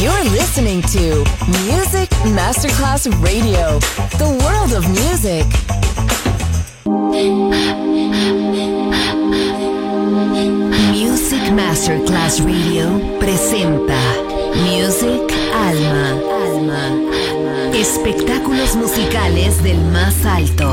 You're listening to Music Masterclass Radio, the world of music. Music Masterclass Radio presenta Music Alma. Alma. Espectáculos musicales del más alto.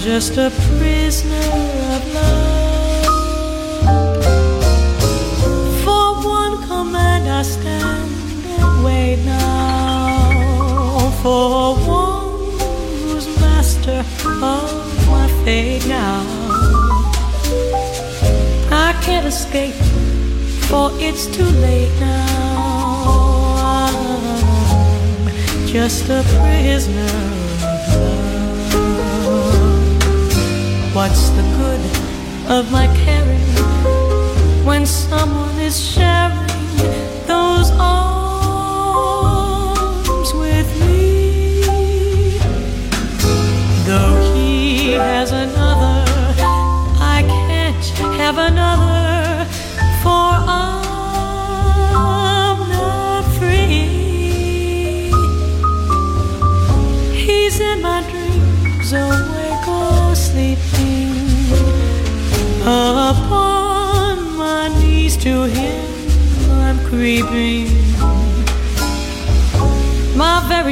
Just a prisoner of love. For one command I stand and wait now. For one who's master of my fate now. Can't escape, for it's too late now. I'm just a prisoner. What's the good of my caring when someone is sharing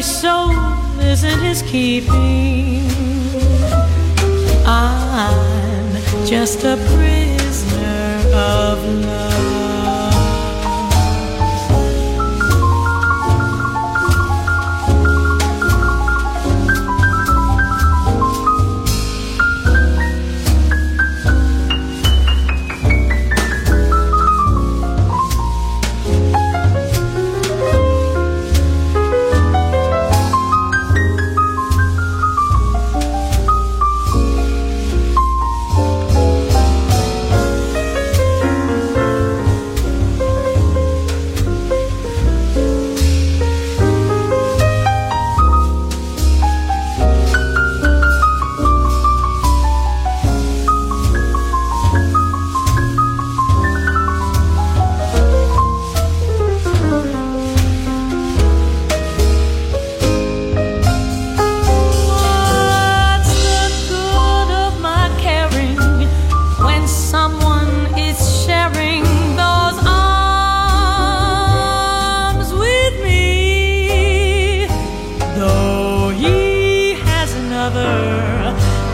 soul is in his keeping. I'm just a prisoner of love.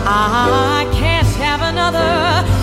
I can't have prisoner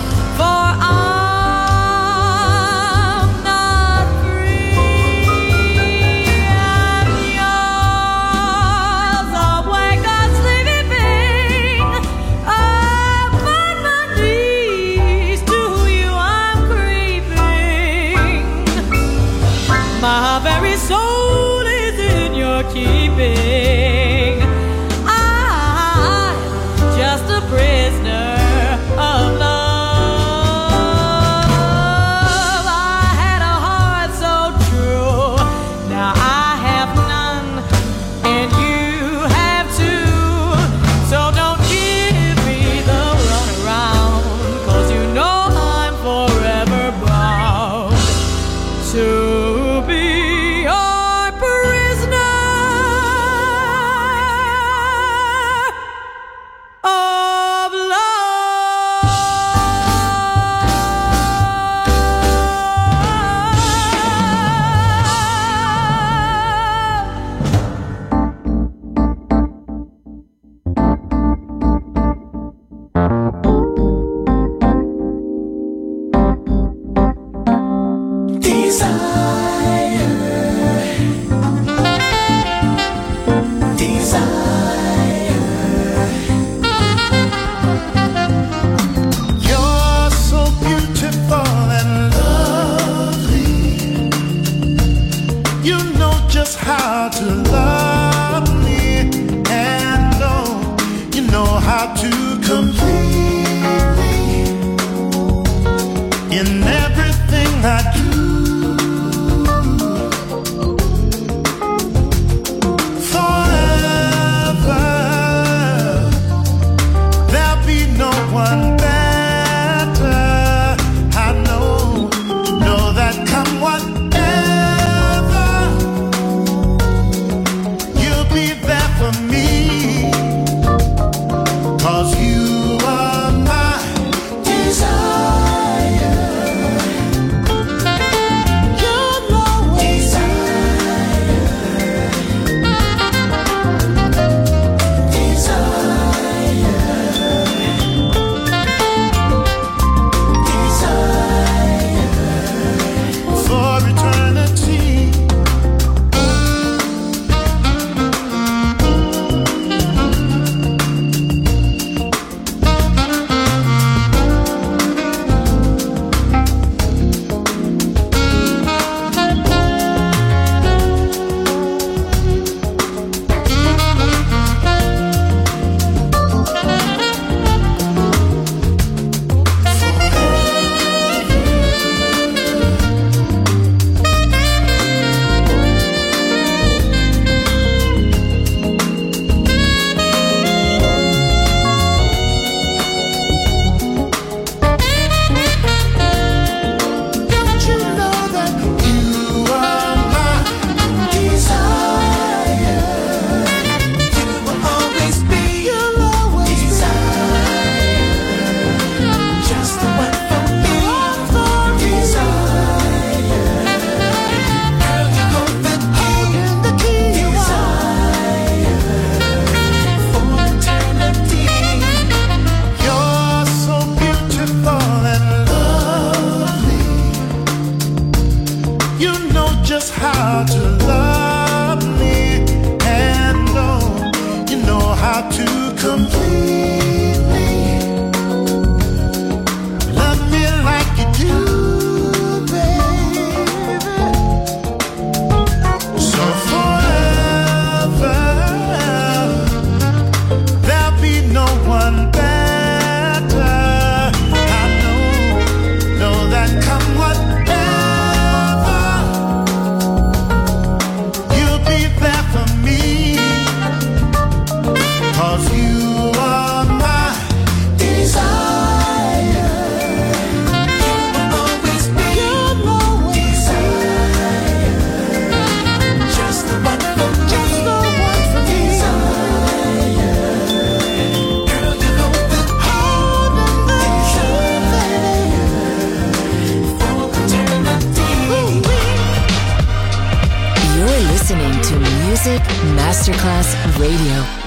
Radio.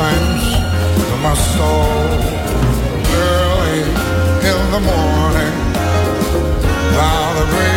sometimes to my soul early in the morning. Now the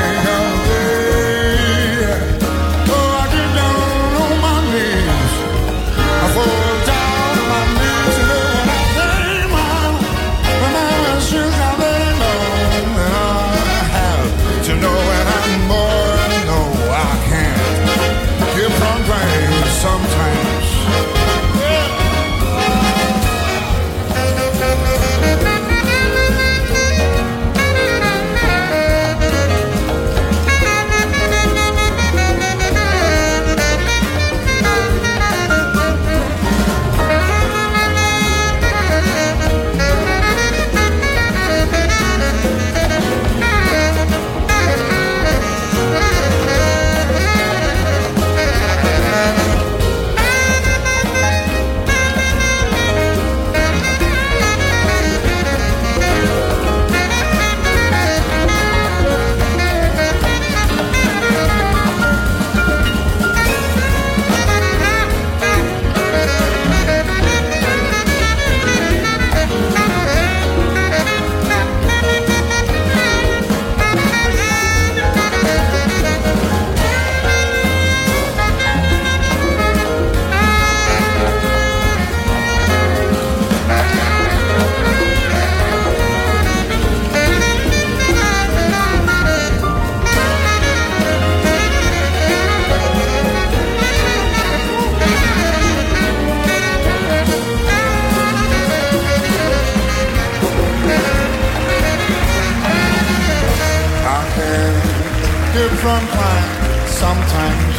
good from sometimes.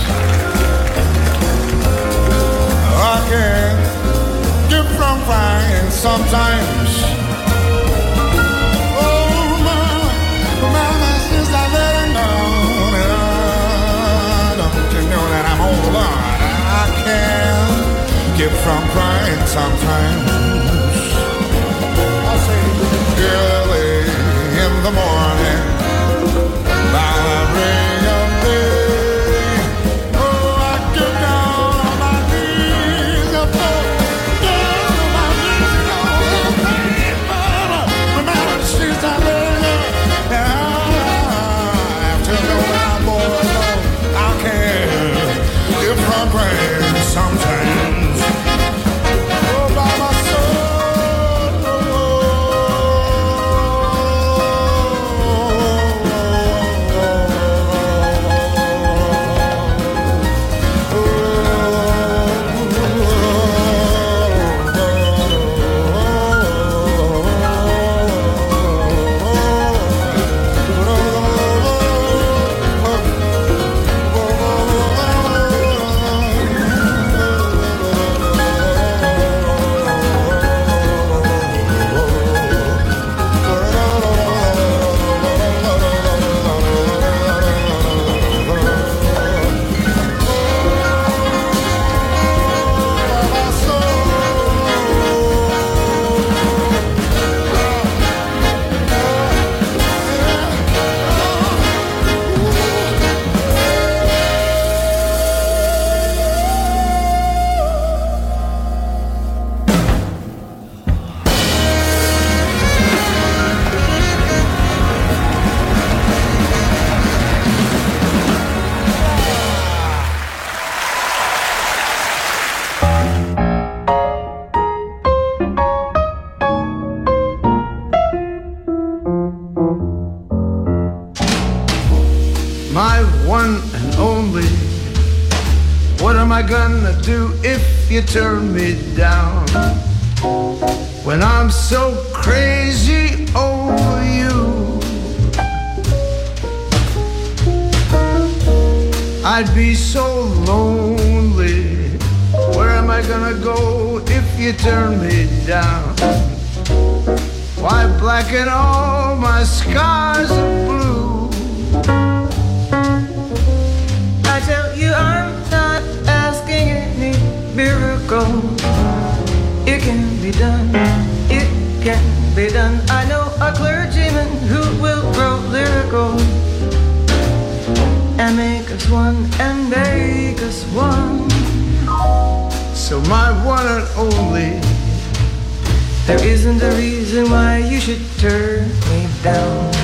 From sometimes. Oh, my, don't you know that I'm all alone, I can from crying sometimes. I'll say, in the morning. You turn me down? Miracle. It can be done, it can be done. I know a clergyman who will grow lyrical and make us one and make us one. So, my one and only. There isn't a reason why you should turn me down.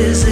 is